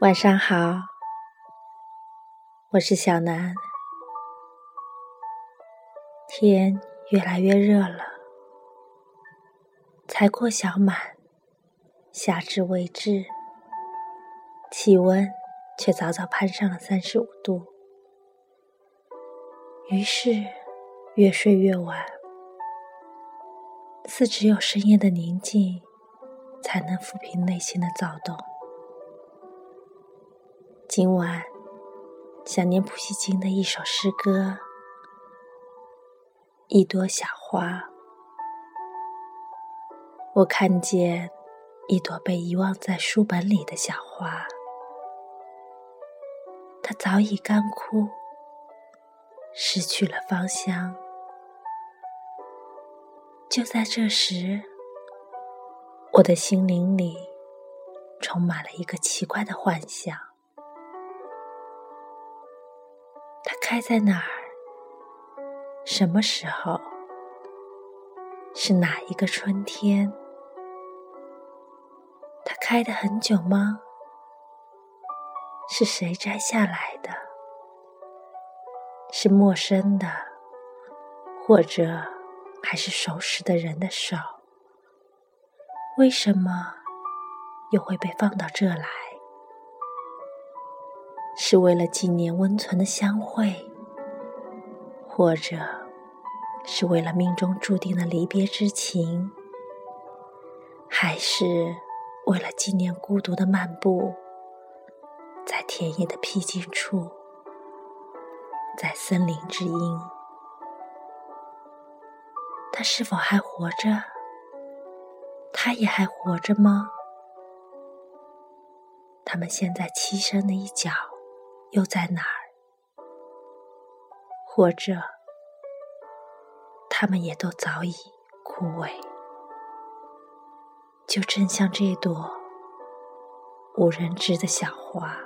晚上好，我是小南。天越来越热了，才过小满，夏至未至，气温却早早攀上了三十五度。于是越睡越晚，似只有深夜的宁静，才能抚平内心的躁动。今晚，想念普希金的一首诗歌《一朵小花》。我看见一朵被遗忘在书本里的小花，它早已干枯，失去了芳香。就在这时，我的心灵里充满了一个奇怪的幻想。开在哪儿？什么时候？是哪一个春天？它开的很久吗？是谁摘下来的？是陌生的，或者还是熟识的人的手？为什么又会被放到这来？是为了纪念温存的相会，或者是为了命中注定的离别之情，还是为了纪念孤独的漫步在田野的僻静处，在森林之阴？他是否还活着？他也还活着吗？他们现在栖身的一角。又在哪儿？或者，他们也都早已枯萎，就真像这朵无人知的小花。